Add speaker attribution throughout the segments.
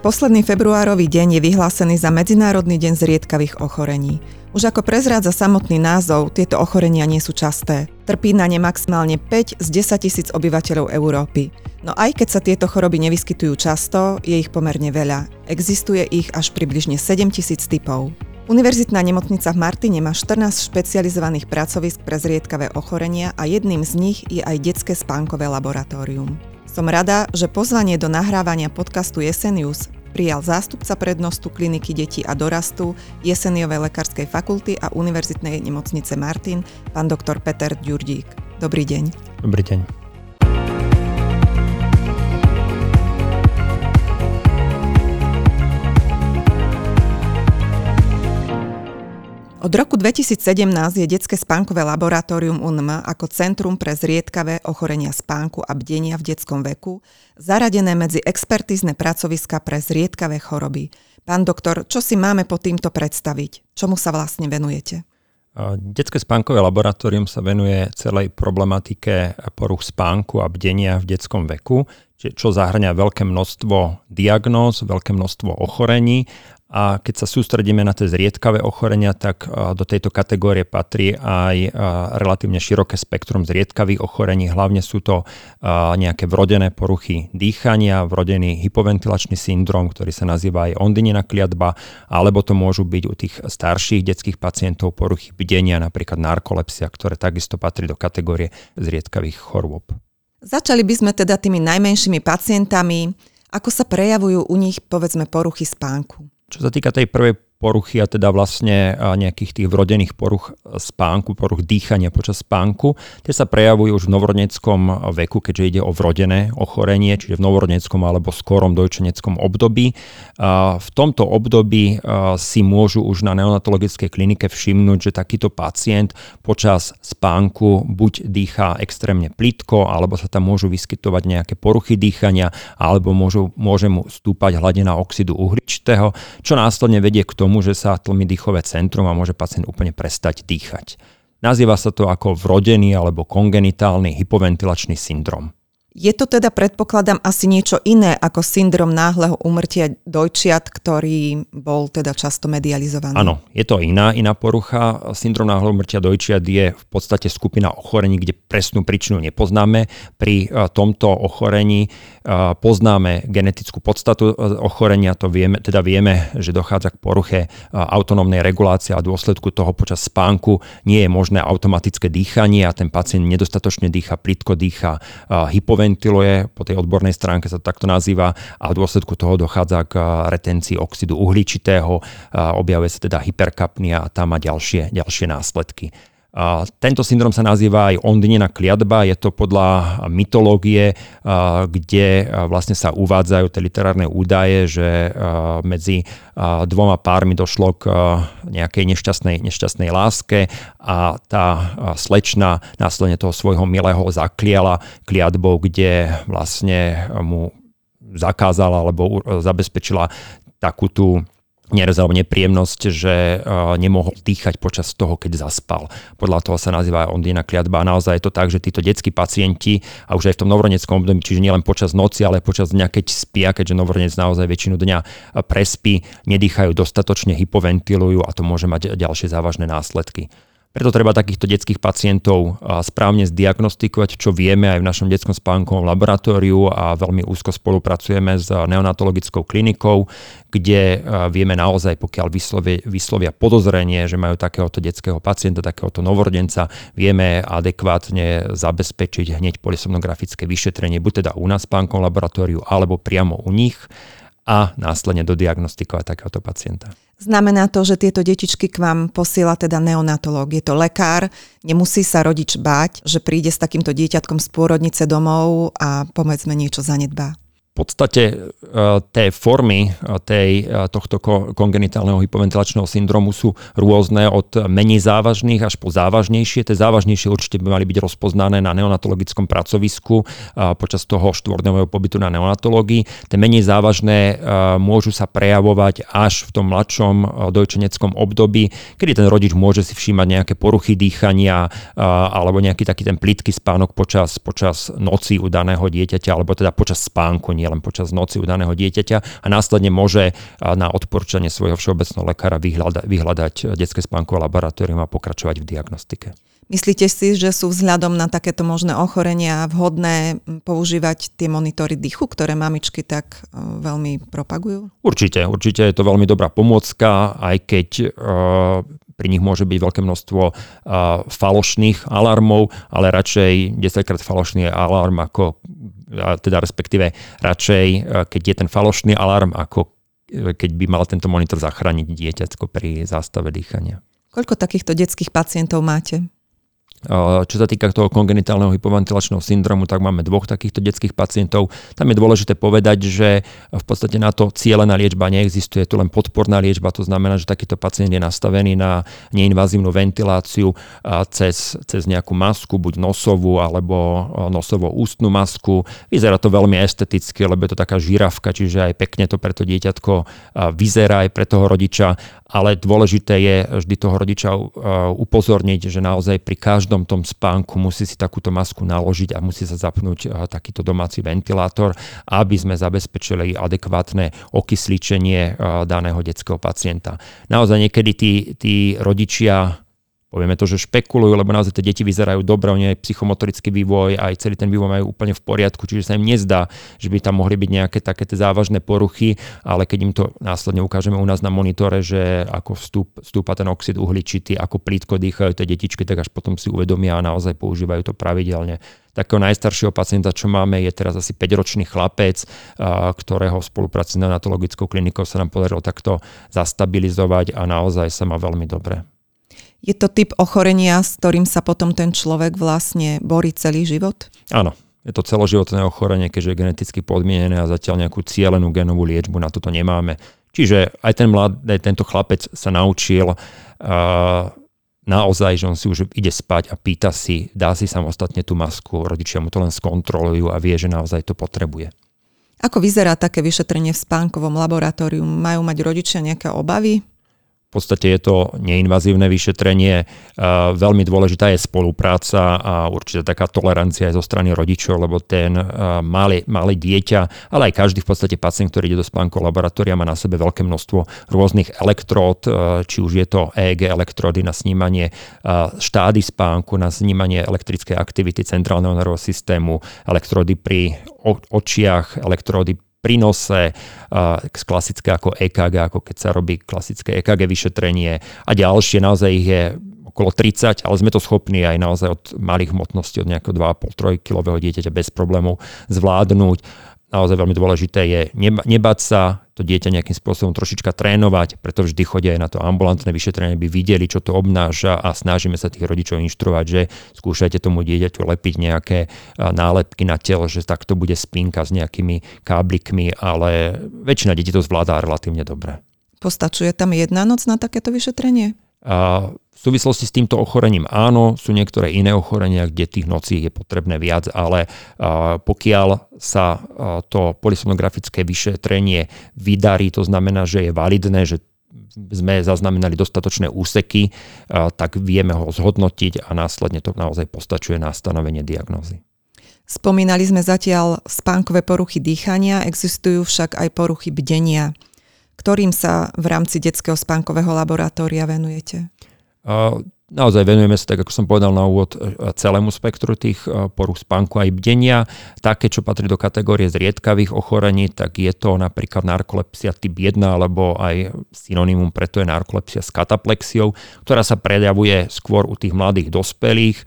Speaker 1: Posledný februárový deň je vyhlásený za Medzinárodný deň zriedkavých ochorení. Už ako prezrádza samotný názov, tieto ochorenia nie sú časté. Trpí na ne maximálne 5 z 10 tisíc obyvateľov Európy. No aj keď sa tieto choroby nevyskytujú často, je ich pomerne veľa. Existuje ich až približne 7 tisíc typov. Univerzitná nemocnica v Martine má 14 špecializovaných pracovisk pre zriedkavé ochorenia a jedným z nich je aj detské spánkové laboratórium. Som rada, že pozvanie do nahrávania podcastu Jesenius prijal zástupca prednostu kliniky detí a dorastu Jeseniovej lekárskej fakulty a Univerzitnej nemocnice Martin, pán doktor Peter Ďurdík. Dobrý deň.
Speaker 2: Dobrý deň.
Speaker 1: Od roku 2017 je detské spánkové laboratórium UNM ako Centrum pre zriedkavé ochorenia spánku a bdenia v detskom veku zaradené medzi expertízne pracoviska pre zriedkavé choroby. Pán doktor, čo si máme pod týmto predstaviť? Čomu sa vlastne venujete?
Speaker 2: Detské spánkové laboratórium sa venuje celej problematike poruch spánku a bdenia v detskom veku, čo zahrňa veľké množstvo diagnóz, veľké množstvo ochorení a keď sa sústredíme na tie zriedkavé ochorenia, tak do tejto kategórie patrí aj relatívne široké spektrum zriedkavých ochorení. Hlavne sú to nejaké vrodené poruchy dýchania, vrodený hypoventilačný syndrom, ktorý sa nazýva aj ondinina kliatba, alebo to môžu byť u tých starších detských pacientov poruchy bdenia, napríklad narkolepsia, ktoré takisto patrí do kategórie zriedkavých chorôb.
Speaker 1: Začali by sme teda tými najmenšími pacientami. Ako sa prejavujú u nich, povedzme, poruchy spánku?
Speaker 2: Čo sa týka tej prvej poruchy a teda vlastne nejakých tých vrodených poruch spánku, poruch dýchania počas spánku. Tie sa prejavujú už v novorodneckom veku, keďže ide o vrodené ochorenie, čiže v novorodneckom alebo skorom dojčeneckom období. V tomto období si môžu už na neonatologickej klinike všimnúť, že takýto pacient počas spánku buď dýchá extrémne plitko, alebo sa tam môžu vyskytovať nejaké poruchy dýchania, alebo môžu, môže mu stúpať hladina oxidu uhličitého, čo následne vedie k tomu, tomu, že sa tlmi dýchové centrum a môže pacient úplne prestať dýchať. Nazýva sa to ako vrodený alebo kongenitálny hypoventilačný syndrom.
Speaker 1: Je to teda, predpokladám, asi niečo iné ako syndrom náhleho umrtia dojčiat, ktorý bol teda často medializovaný.
Speaker 2: Áno, je to iná, iná porucha. Syndrom náhleho umrtia dojčiat je v podstate skupina ochorení, kde presnú príčinu nepoznáme. Pri e, tomto ochorení e, poznáme genetickú podstatu e, ochorenia, to vieme, teda vieme, že dochádza k poruche autonómnej regulácie a dôsledku toho počas spánku nie je možné automatické dýchanie a ten pacient nedostatočne dýcha, plitko dýcha, hypo hypoventiluje, po tej odbornej stránke sa to takto nazýva a v dôsledku toho dochádza k retencii oxidu uhličitého, objavuje sa teda hyperkapnia a tam má ďalšie, ďalšie následky. Tento syndrom sa nazýva aj ondinina kliatba, je to podľa mytológie, kde vlastne sa uvádzajú tie literárne údaje, že medzi dvoma pármi došlo k nejakej nešťastnej, nešťastnej láske a tá slečna následne toho svojho milého zakliala kliatbou, kde vlastne mu zakázala alebo zabezpečila takú tú nerez alebo nepríjemnosť, že uh, nemohol dýchať počas toho, keď zaspal. Podľa toho sa nazýva ondina kliatba. A naozaj je to tak, že títo detskí pacienti, a už aj v tom novoroneckom období, čiže nielen počas noci, ale počas dňa, keď spia, keďže novoronec naozaj väčšinu dňa prespí, nedýchajú dostatočne, hypoventilujú a to môže mať ďalšie závažné následky. Preto treba takýchto detských pacientov správne zdiagnostikovať, čo vieme aj v našom detskom spánkovom laboratóriu a veľmi úzko spolupracujeme s neonatologickou klinikou, kde vieme naozaj, pokiaľ vyslovia, vyslovia podozrenie, že majú takéhoto detského pacienta, takéhoto novorodenca, vieme adekvátne zabezpečiť hneď polisomnografické vyšetrenie, buď teda u nás v spánkovom laboratóriu, alebo priamo u nich a následne dodiagnostikovať takéhoto pacienta.
Speaker 1: Znamená to, že tieto detičky k vám posiela teda neonatológ. Je to lekár, nemusí sa rodič báť, že príde s takýmto dieťatkom z pôrodnice domov a povedzme niečo zanedbá
Speaker 2: podstate e, tie formy e, tej, e, tohto kongenitálneho hypoventilačného syndromu sú rôzne od menej závažných až po závažnejšie. Tie závažnejšie určite by mali byť rozpoznané na neonatologickom pracovisku počas toho štvordňového pobytu na neonatológii. Tie menej závažné môžu sa prejavovať až v tom mladšom dojčeneckom období, kedy ten rodič môže si všímať nejaké poruchy dýchania alebo nejaký taký ten plitký spánok počas, počas noci u daného dieťaťa alebo teda počas spánku nielen počas noci u daného dieťaťa a následne môže na odporúčanie svojho všeobecného lekára vyhľadať, vyhľadať detské spánkové laboratórium a pokračovať v diagnostike.
Speaker 1: Myslíte si, že sú vzhľadom na takéto možné ochorenia vhodné používať tie monitory dýchu, ktoré mamičky tak e, veľmi propagujú?
Speaker 2: Určite, určite je to veľmi dobrá pomôcka, aj keď uh, pri nich môže byť veľké množstvo falošných alarmov, ale radšej 10 krát falošný alarm ako, teda respektíve radšej, uh, keď je ten falošný alarm, ako keď by mal tento monitor zachrániť dieťatko pri zástave dýchania.
Speaker 1: Koľko takýchto detských pacientov máte?
Speaker 2: Čo sa týka toho kongenitálneho hypoventilačného syndromu, tak máme dvoch takýchto detských pacientov. Tam je dôležité povedať, že v podstate na to cieľená liečba neexistuje, je to len podporná liečba, to znamená, že takýto pacient je nastavený na neinvazívnu ventiláciu cez, cez nejakú masku, buď nosovú alebo nosovo-ústnu masku. Vyzerá to veľmi esteticky, lebo je to taká žirafka, čiže aj pekne to pre to dieťatko vyzerá aj pre toho rodiča, ale dôležité je vždy toho rodiča upozorniť, že naozaj pri každom každom tom spánku musí si takúto masku naložiť a musí sa zapnúť eh, takýto domáci ventilátor, aby sme zabezpečili adekvátne okysličenie eh, daného detského pacienta. Naozaj niekedy tí, tí rodičia povieme to, že špekulujú, lebo naozaj tie deti vyzerajú dobre, oni aj psychomotorický vývoj, aj celý ten vývoj majú úplne v poriadku, čiže sa im nezdá, že by tam mohli byť nejaké také tie závažné poruchy, ale keď im to následne ukážeme u nás na monitore, že ako vstúp, vstúpa ten oxid uhličitý, ako plítko dýchajú tie detičky, tak až potom si uvedomia a naozaj používajú to pravidelne. Takého najstaršieho pacienta, čo máme, je teraz asi 5-ročný chlapec, ktorého v spolupráci s neonatologickou klinikou sa nám podarilo takto zastabilizovať a naozaj sa má veľmi dobre.
Speaker 1: Je to typ ochorenia, s ktorým sa potom ten človek vlastne borí celý život?
Speaker 2: Áno, je to celoživotné ochorenie, keďže je geneticky podmienené a zatiaľ nejakú cielenú genovú liečbu na toto nemáme. Čiže aj ten mladý, tento chlapec sa naučil uh, naozaj, že on si už ide spať a pýta si, dá si samostatne tú masku, rodičia mu to len skontrolujú a vie, že naozaj to potrebuje.
Speaker 1: Ako vyzerá také vyšetrenie v spánkovom laboratóriu? Majú mať rodičia nejaké obavy?
Speaker 2: V podstate je to neinvazívne vyšetrenie. Veľmi dôležitá je spolupráca a určite taká tolerancia aj zo strany rodičov, lebo ten malé, malé dieťa, ale aj každý v podstate pacient, ktorý ide do spánkov laboratória, má na sebe veľké množstvo rôznych elektród, či už je to EEG elektródy na snímanie štády spánku, na snímanie elektrickej aktivity centrálneho nervového systému, elektródy pri očiach, elektródy prinose, klasické ako EKG, ako keď sa robí klasické EKG vyšetrenie. A ďalšie, naozaj ich je okolo 30, ale sme to schopní aj naozaj od malých hmotností, od nejakého 2,5-3 kilového dieťaťa bez problémov zvládnuť naozaj veľmi dôležité je nebať sa, to dieťa nejakým spôsobom trošička trénovať, preto vždy chodia aj na to ambulantné vyšetrenie, aby videli, čo to obnáša a snažíme sa tých rodičov inštruovať, že skúšajte tomu dieťaťu lepiť nejaké nálepky na telo, že takto bude spinka s nejakými káblikmi, ale väčšina detí to zvládá relatívne dobre.
Speaker 1: Postačuje tam jedna noc na takéto vyšetrenie?
Speaker 2: A v súvislosti s týmto ochorením áno, sú niektoré iné ochorenia, kde tých nocí je potrebné viac, ale pokiaľ sa to polisonografické vyšetrenie vydarí, to znamená, že je validné, že sme zaznamenali dostatočné úseky, tak vieme ho zhodnotiť a následne to naozaj postačuje na stanovenie diagnózy.
Speaker 1: Spomínali sme zatiaľ spánkové poruchy dýchania, existujú však aj poruchy bdenia ktorým sa v rámci detského spánkového laboratória venujete?
Speaker 2: Naozaj venujeme sa, tak ako som povedal na úvod, e, celému spektru tých e, poruch spánku aj bdenia. Také, čo patrí do kategórie zriedkavých ochorení, tak je to napríklad narkolepsia typ 1, alebo aj synonymum preto je narkolepsia s kataplexiou, ktorá sa prejavuje skôr u tých mladých dospelých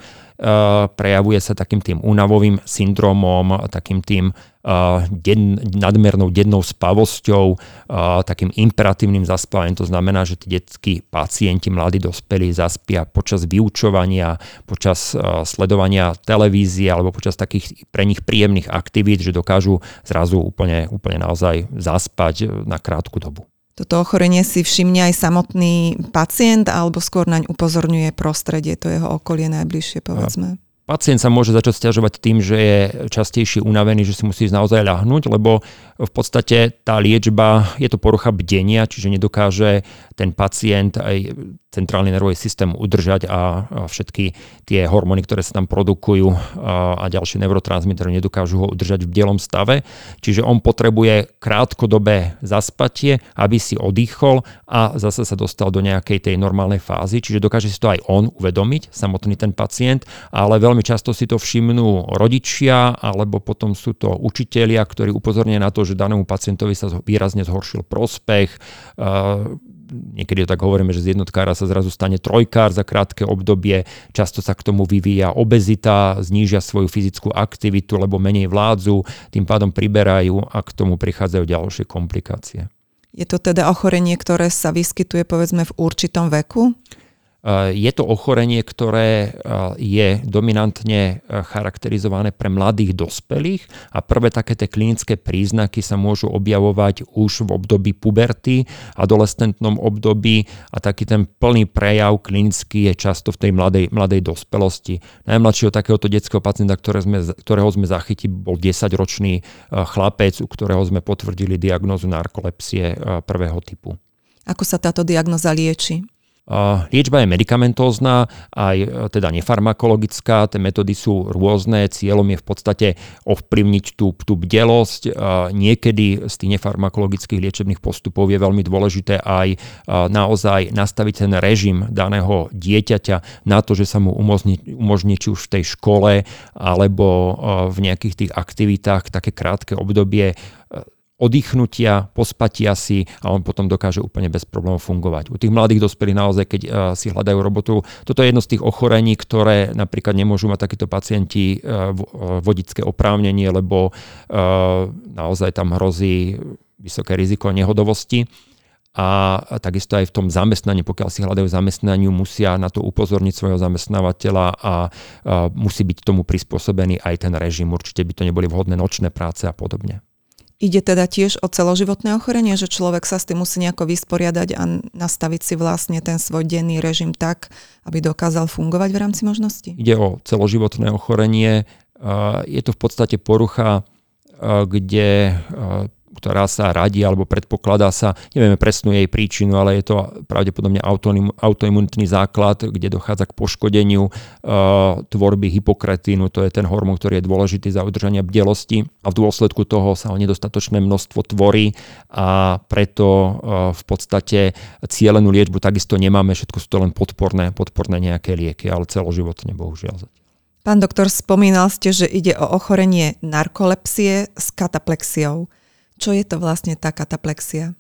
Speaker 2: prejavuje sa takým tým únavovým syndromom, takým tým eh, den, nadmernou dennou spavosťou, eh, takým imperatívnym zaspávaním. To znamená, že tí detskí pacienti, mladí dospelí zaspia počas vyučovania, počas sledovania televízie alebo počas takých pre nich príjemných aktivít, že dokážu zrazu úplne, úplne naozaj zaspať na krátku dobu.
Speaker 1: Toto ochorenie si všimne aj samotný pacient alebo skôr naň upozorňuje prostredie, to jeho okolie najbližšie, povedzme?
Speaker 2: Pacient sa môže začať stiažovať tým, že je častejšie unavený, že si musí naozaj ľahnúť, lebo v podstate tá liečba, je to porucha bdenia, čiže nedokáže ten pacient aj centrálny nervový systém udržať a všetky tie hormóny, ktoré sa tam produkujú a ďalšie neurotransmitery nedokážu ho udržať v bielom stave. Čiže on potrebuje krátkodobé zaspatie, aby si odýchol a zase sa dostal do nejakej tej normálnej fázy. Čiže dokáže si to aj on uvedomiť, samotný ten pacient, ale veľmi často si to všimnú rodičia alebo potom sú to učitelia, ktorí upozornia na to, že danému pacientovi sa výrazne zhoršil prospech, niekedy tak hovoríme, že z jednotkára sa zrazu stane trojkár za krátke obdobie, často sa k tomu vyvíja obezita, znížia svoju fyzickú aktivitu, lebo menej vládzu, tým pádom priberajú a k tomu prichádzajú ďalšie komplikácie.
Speaker 1: Je to teda ochorenie, ktoré sa vyskytuje povedzme v určitom veku?
Speaker 2: Eh, je to ochorenie, ktoré eh, je dominantne eh, charakterizované pre mladých dospelých a prvé také tie klinické príznaky sa môžu objavovať už v období puberty, adolescentnom období a taký ten plný prejav klinický je často v tej mladej, mladej dospelosti. Najmladšieho takéhoto detského pacienta, ktoré sme, ktorého sme zachytili, bol 10-ročný chlapec, u ktorého sme potvrdili diagnózu narkolepsie prvého typu.
Speaker 1: Ako sa táto diagnoza lieči?
Speaker 2: Liečba je medikamentózna, aj e, teda nefarmakologická, tie metódy sú rôzne, cieľom je v podstate ovplyvniť tú, tú bdelosť. Niekedy z tých nefarmakologických liečebných postupov je veľmi dôležité aj naozaj nastaviť ten režim daného dieťaťa na to, že sa mu umožní, umožní či už v tej škole alebo v nejakých tých aktivitách také krátke obdobie oddychnutia, pospatia si a on potom dokáže úplne bez problémov fungovať. U tých mladých dospelých naozaj, keď uh, si hľadajú robotu, toto je jedno z tých ochorení, ktoré napríklad nemôžu mať takíto pacienti uh, vodické oprávnenie, lebo naozaj tam hrozí vysoké riziko nehodovosti. A takisto aj v tom zamestnaní, pokiaľ si hľadajú zamestnaniu, musia na to upozorniť svojho zamestnávateľa a musí byť tomu prispôsobený aj ten režim. Určite by to neboli vhodné nočné práce a podobne.
Speaker 1: Ide teda tiež o celoživotné ochorenie, že človek sa s tým musí nejako vysporiadať a nastaviť si vlastne ten svoj denný režim tak, aby dokázal fungovať v rámci možností?
Speaker 2: Ide o celoživotné ochorenie. Je to v podstate porucha, kde ktorá sa radí alebo predpokladá sa, nevieme presnú jej príčinu, ale je to pravdepodobne autoimunitný základ, kde dochádza k poškodeniu uh, tvorby hypokretínu, to je ten hormón, ktorý je dôležitý za udržanie bdelosti a v dôsledku toho sa ho nedostatočné množstvo tvorí a preto uh, v podstate cielenú liečbu takisto nemáme, všetko sú to len podporné, podporné nejaké lieky, ale celoživotne bohužiaľ.
Speaker 1: Pán doktor, spomínal ste, že ide o ochorenie narkolepsie s kataplexiou. Čo je to vlastne tá kataplexia?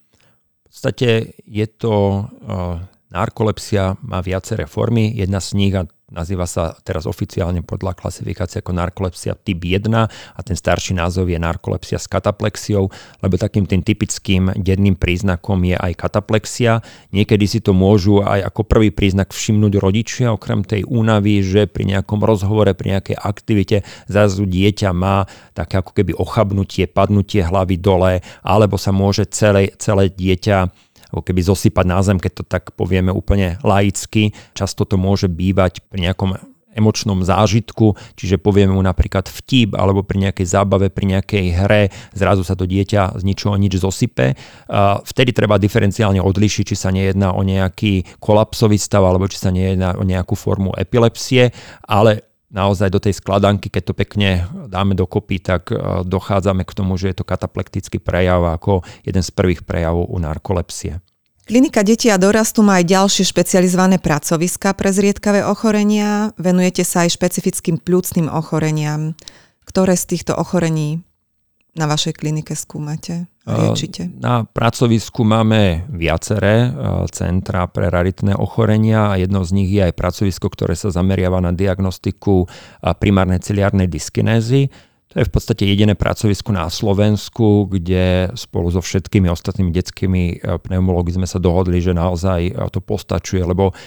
Speaker 2: V podstate je to uh, narkolepsia, má viaceré formy. Jedna z nich, a Nazýva sa teraz oficiálne podľa klasifikácie ako narkolepsia typ 1 a ten starší názov je narkolepsia s kataplexiou, lebo takým tým typickým denným príznakom je aj kataplexia. Niekedy si to môžu aj ako prvý príznak všimnúť rodičia, okrem tej únavy, že pri nejakom rozhovore, pri nejakej aktivite zrazu dieťa má také ako keby ochabnutie, padnutie hlavy dole, alebo sa môže celé, celé dieťa keby zosypať na zem, keď to tak povieme úplne laicky. Často to môže bývať pri nejakom emočnom zážitku, čiže povieme mu napríklad vtip alebo pri nejakej zábave, pri nejakej hre, zrazu sa to dieťa z ničoho nič zosype. Vtedy treba diferenciálne odlišiť, či sa nejedná o nejaký kolapsový stav alebo či sa nejedná o nejakú formu epilepsie, ale naozaj do tej skladanky, keď to pekne dáme dokopy, tak dochádzame k tomu, že je to kataplektický prejav ako jeden z prvých prejavov u narkolepsie.
Speaker 1: Klinika detí a dorastu má aj ďalšie špecializované pracoviska pre zriedkavé ochorenia. Venujete sa aj špecifickým plúcnym ochoreniam. Ktoré z týchto ochorení na vašej klinike skúmate, liečite?
Speaker 2: Na pracovisku máme viaceré centra pre raritné ochorenia a jedno z nich je aj pracovisko, ktoré sa zameriava na diagnostiku primárnej ciliárnej dyskinézy to je v podstate jediné pracovisko na Slovensku, kde spolu so všetkými ostatnými detskými pneumológy sme sa dohodli, že naozaj to postačuje, lebo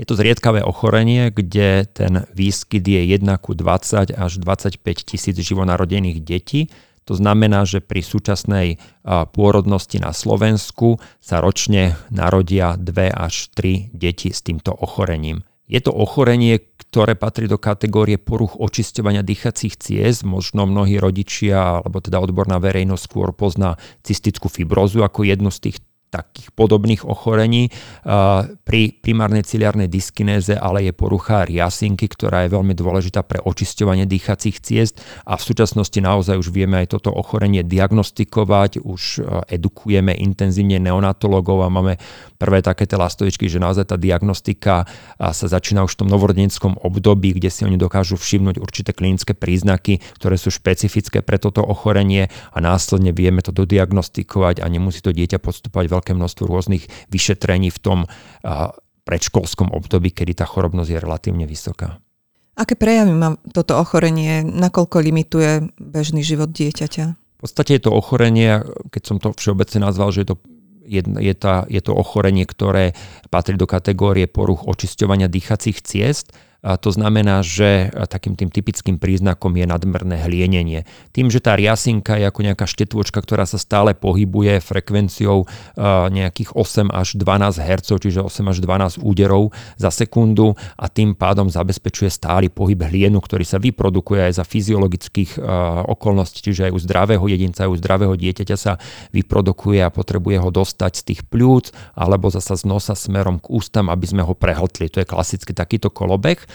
Speaker 2: je to zriedkavé ochorenie, kde ten výskyt je 1 ku 20 až 25 tisíc živonarodených detí. To znamená, že pri súčasnej pôrodnosti na Slovensku sa ročne narodia 2 až 3 deti s týmto ochorením. Je to ochorenie, ktoré patrí do kategórie poruch očisťovania dýchacích ciest. Možno mnohí rodičia, alebo teda odborná verejnosť skôr pozná cystickú fibrozu ako jednu z tých takých podobných ochorení. Pri primárnej ciliárnej dyskinéze ale je porucha riasinky, ktorá je veľmi dôležitá pre očisťovanie dýchacích ciest a v súčasnosti naozaj už vieme aj toto ochorenie diagnostikovať, už e, edukujeme intenzívne neonatologov a máme prvé také lastovičky, že naozaj tá diagnostika sa začína už v tom novorodenskom období, kde si oni dokážu všimnúť určité klinické príznaky, ktoré sú špecifické pre toto ochorenie a následne vieme to dodiagnostikovať a nemusí to dieťa podstupovať veľké množstvo rôznych vyšetrení v tom predškolskom období, kedy tá chorobnosť je relatívne vysoká.
Speaker 1: Aké prejavy má toto ochorenie, nakoľko limituje bežný život dieťaťa?
Speaker 2: V podstate je to ochorenie, keď som to všeobecne nazval, že je to je, je, tá, je to ochorenie, ktoré patrí do kategórie poruch očisťovania dýchacích ciest to znamená, že takým tým typickým príznakom je nadmerné hlienenie. Tým, že tá riasinka je ako nejaká štetôčka, ktorá sa stále pohybuje frekvenciou nejakých 8 až 12 Hz, čiže 8 až 12 úderov za sekundu a tým pádom zabezpečuje stály pohyb hlienu, ktorý sa vyprodukuje aj za fyziologických okolností, čiže aj u zdravého jedinca, aj u zdravého dieťaťa sa vyprodukuje a potrebuje ho dostať z tých pľúc alebo zasa z nosa smerom k ústam, aby sme ho prehltli. To je klasicky takýto kolobek.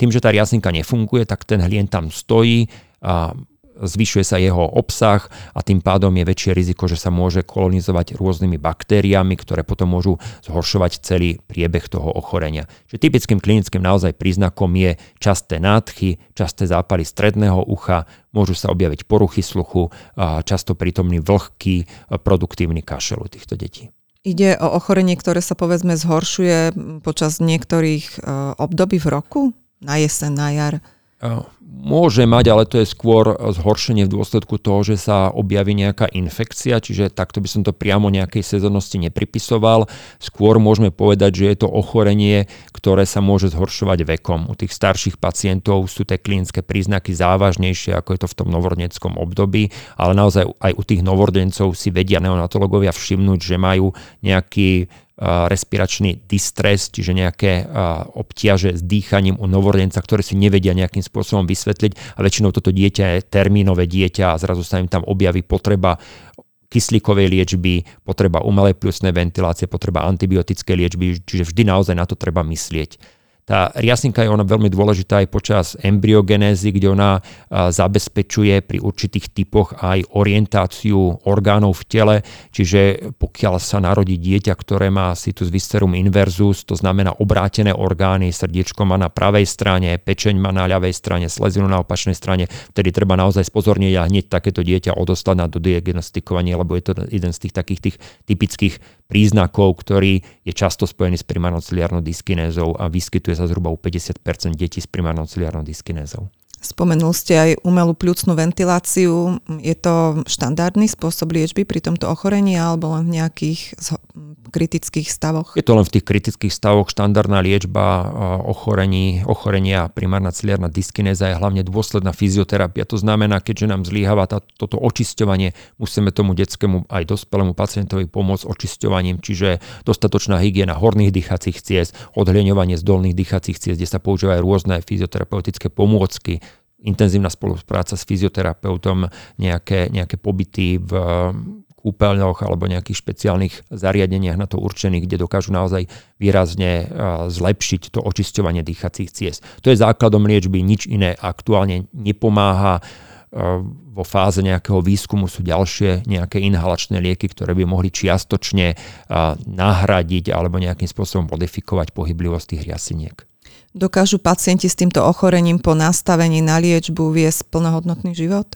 Speaker 2: Tým, že tá riasinka nefunguje, tak ten hlien tam stojí a zvyšuje sa jeho obsah a tým pádom je väčšie riziko, že sa môže kolonizovať rôznymi baktériami, ktoré potom môžu zhoršovať celý priebeh toho ochorenia. Čiže typickým klinickým naozaj príznakom je časté nádchy, časté zápaly stredného ucha, môžu sa objaviť poruchy sluchu, a často prítomný vlhký produktívny kašel u týchto detí.
Speaker 1: Ide o ochorenie, ktoré sa povedzme zhoršuje počas niektorých uh, období v roku? Na jeseň, na jar?
Speaker 2: Môže mať, ale to je skôr zhoršenie v dôsledku toho, že sa objaví nejaká infekcia, čiže takto by som to priamo nejakej sezónnosti nepripisoval. Skôr môžeme povedať, že je to ochorenie, ktoré sa môže zhoršovať vekom. U tých starších pacientov sú tie klinické príznaky závažnejšie, ako je to v tom novorodneckom období, ale naozaj aj u tých novorodencov si vedia neonatológovia všimnúť, že majú nejaký respiračný distres, čiže nejaké obťaže s dýchaním u novorodenca, ktoré si nevedia nejakým spôsobom vysvetliť a väčšinou toto dieťa je termínové dieťa a zrazu sa im tam objaví potreba kyslíkovej liečby, potreba umelej plusnej ventilácie, potreba antibiotickej liečby, čiže vždy naozaj na to treba myslieť. Tá riasinka je ona veľmi dôležitá aj počas embryogenézy, kde ona zabezpečuje pri určitých typoch aj orientáciu orgánov v tele, čiže pokiaľ sa narodí dieťa, ktoré má situs viscerum inversus, to znamená obrátené orgány, srdiečko má na pravej strane, pečeň má na ľavej strane, slezinu na opačnej strane, vtedy treba naozaj spozornieť a hneď takéto dieťa odostať na dodiagnostikovanie, lebo je to jeden z tých takých tých typických príznakov, ktorý je často spojený s primárnou ciliárnou dyskinézou a vyskytuje sa zhruba u 50% detí s primárnou ciliárnou dyskinézou.
Speaker 1: Spomenul ste aj umelú pľúcnú ventiláciu. Je to štandardný spôsob liečby pri tomto ochorení alebo len v nejakých kritických stavoch?
Speaker 2: Je to len v tých kritických stavoch štandardná liečba ochorení, ochorenia primárna ciliárna dyskinéza je hlavne dôsledná fyzioterapia. To znamená, keďže nám zlíhava tá, toto očisťovanie, musíme tomu detskému aj dospelému pacientovi pomôcť očisťovaním, čiže dostatočná hygiena horných dýchacích ciest, odhľeňovanie z dolných dýchacích ciest, kde sa používajú rôzne fyzioterapeutické pomôcky, intenzívna spolupráca s fyzioterapeutom, nejaké, nejaké pobyty v kúpeľoch alebo nejakých špeciálnych zariadeniach na to určených, kde dokážu naozaj výrazne zlepšiť to očisťovanie dýchacích ciest. To je základom liečby, nič iné aktuálne nepomáha. Vo fáze nejakého výskumu sú ďalšie nejaké inhalačné lieky, ktoré by mohli čiastočne nahradiť alebo nejakým spôsobom modifikovať pohyblivosť tých riasiniek.
Speaker 1: Dokážu pacienti s týmto ochorením po nastavení na liečbu viesť plnohodnotný život?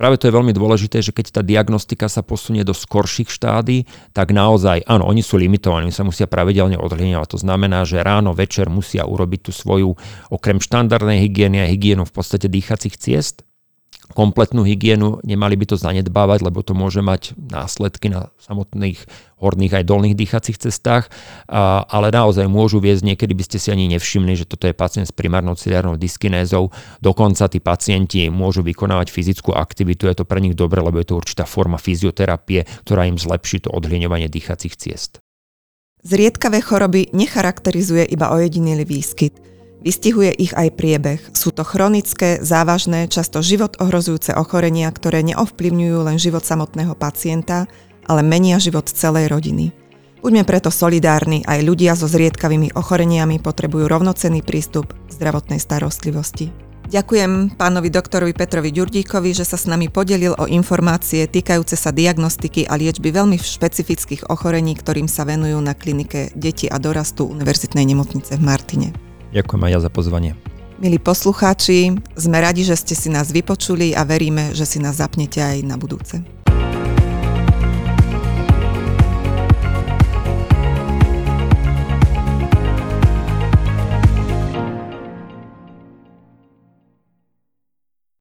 Speaker 2: Práve to je veľmi dôležité, že keď tá diagnostika sa posunie do skorších štádí, tak naozaj, áno, oni sú limitovaní, sa musia pravidelne odhliňovať. To znamená, že ráno, večer musia urobiť tú svoju, okrem štandardnej hygieny a hygienu v podstate dýchacích ciest, kompletnú hygienu, nemali by to zanedbávať, lebo to môže mať následky na samotných horných aj dolných dýchacích cestách, ale naozaj môžu viesť, niekedy by ste si ani nevšimli, že toto je pacient s primárnou ciliárnou dyskinézou, dokonca tí pacienti môžu vykonávať fyzickú aktivitu, je to pre nich dobre, lebo je to určitá forma fyzioterapie, ktorá im zlepší to odhliňovanie dýchacích ciest.
Speaker 1: Zriedkavé choroby necharakterizuje iba ojedinelý výskyt – Vystihuje ich aj priebeh. Sú to chronické, závažné, často život ohrozujúce ochorenia, ktoré neovplyvňujú len život samotného pacienta, ale menia život celej rodiny. Buďme preto solidárni, aj ľudia so zriedkavými ochoreniami potrebujú rovnocenný prístup k zdravotnej starostlivosti. Ďakujem pánovi doktorovi Petrovi Ďurdíkovi, že sa s nami podelil o informácie týkajúce sa diagnostiky a liečby veľmi špecifických ochorení, ktorým sa venujú na klinike deti a dorastu Univerzitnej nemocnice v Martine.
Speaker 2: Ďakujem aj ja za pozvanie.
Speaker 1: Milí poslucháči, sme radi, že ste si nás vypočuli a veríme, že si nás zapnete aj na budúce.